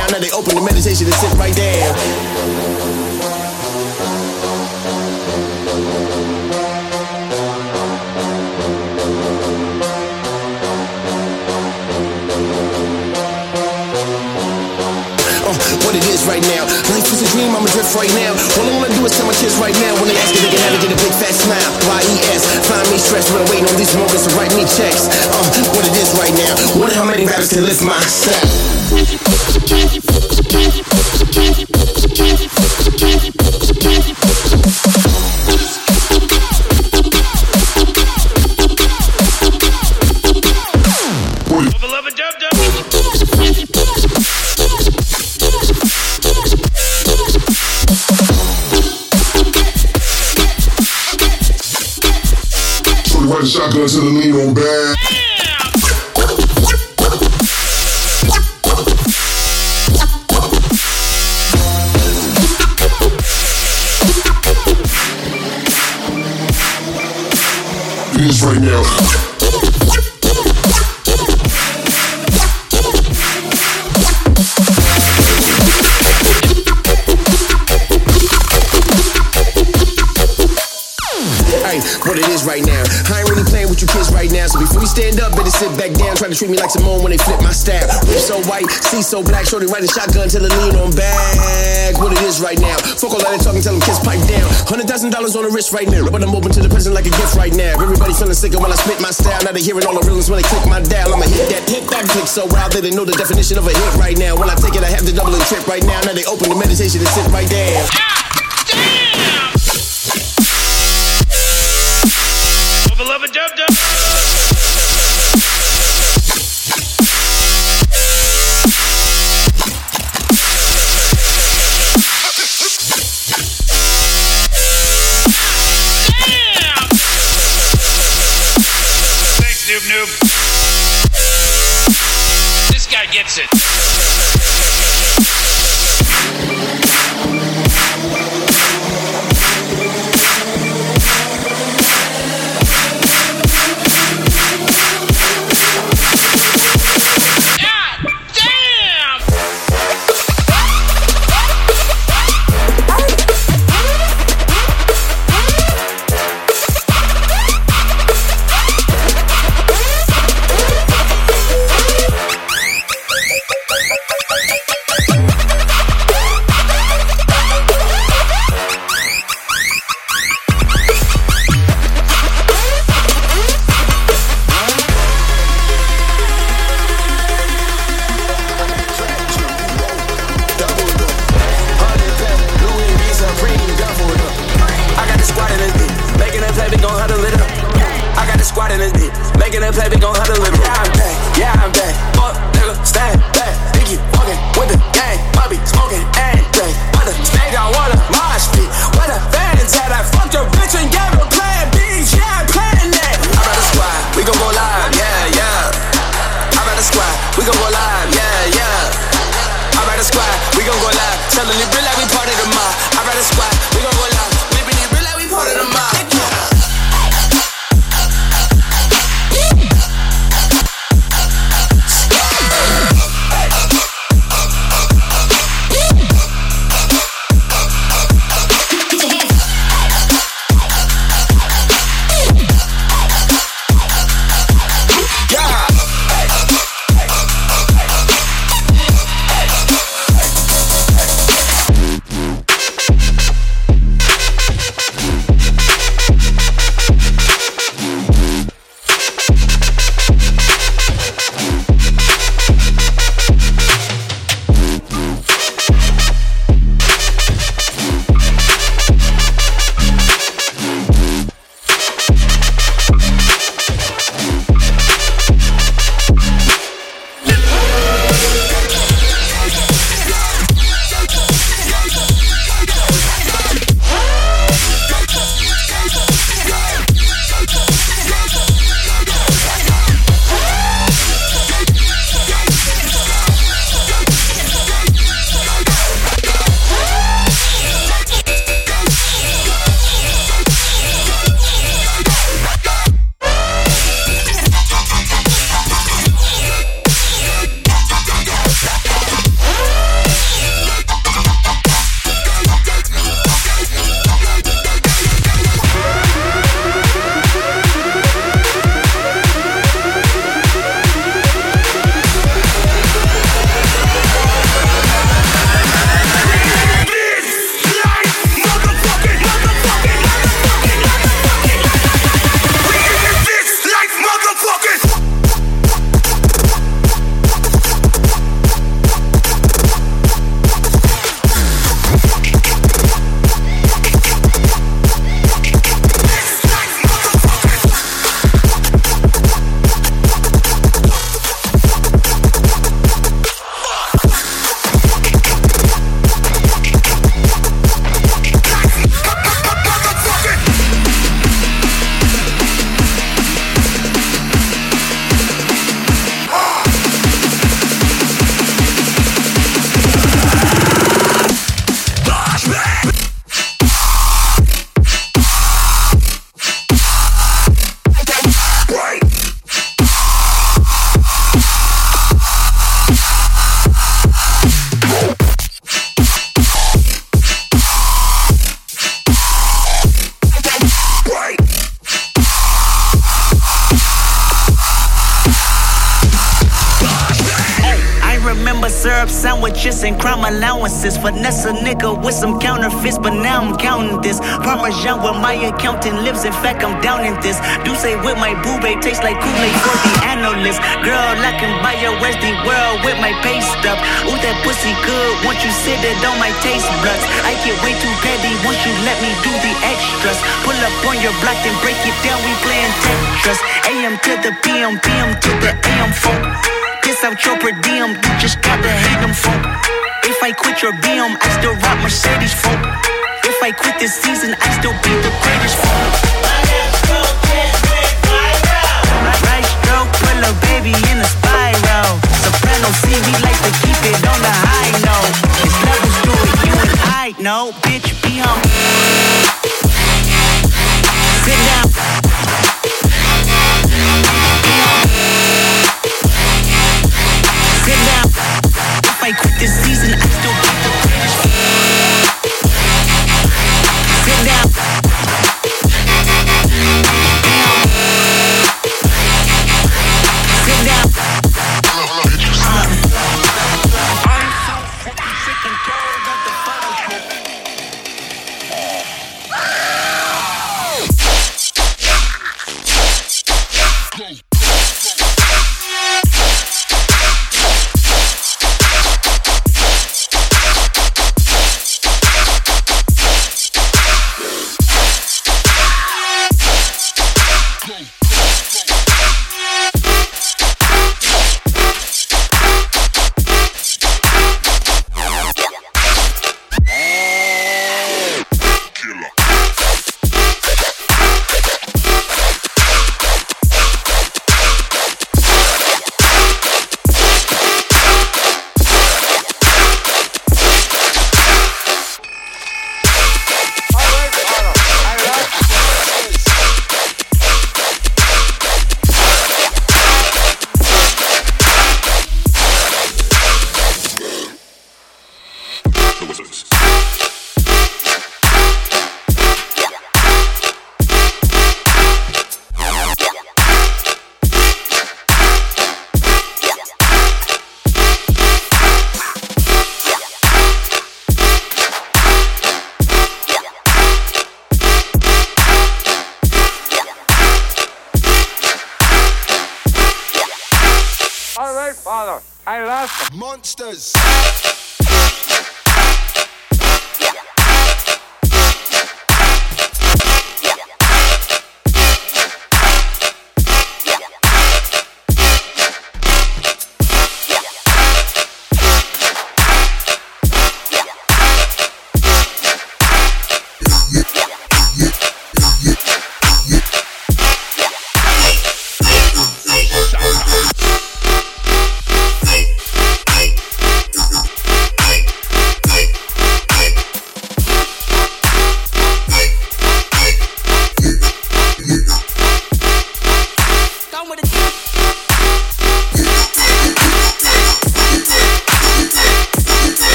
now. Now they open the meditation and sit right it is right now. Life is a dream, I'm a drift right now. All I wanna do is tell my kids right now when they ask if they can have to get a big fat smile. Y-E-S, find me stressed when I'm waiting on these moments to write me checks. Uh, what it is right now. Wonder how many rappers can lift my step. Shotgun to the lean on bag. Now. Back down. Try to treat me like Simone when they flip my style. Whip so white, see so black. Shorty riding shotgun till the lean on back. What it is right now. Fuck all that talking, tell them kids pipe down. Hundred thousand dollars on the wrist right now. But I'm open to the present like a gift right now. Everybody feeling sicker when I spit my style. Now they hearing all the realness when they click my dial. I'ma hit that, hit that click so wild that they know the definition of a hit right now. When I take it, I have to double and trip right now. Now they open the meditation and sit right there. All right, father. I love him. Monsters.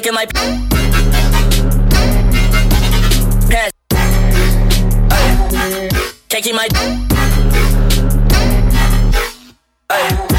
Dick in my pants. Ay. Taking my. Ay.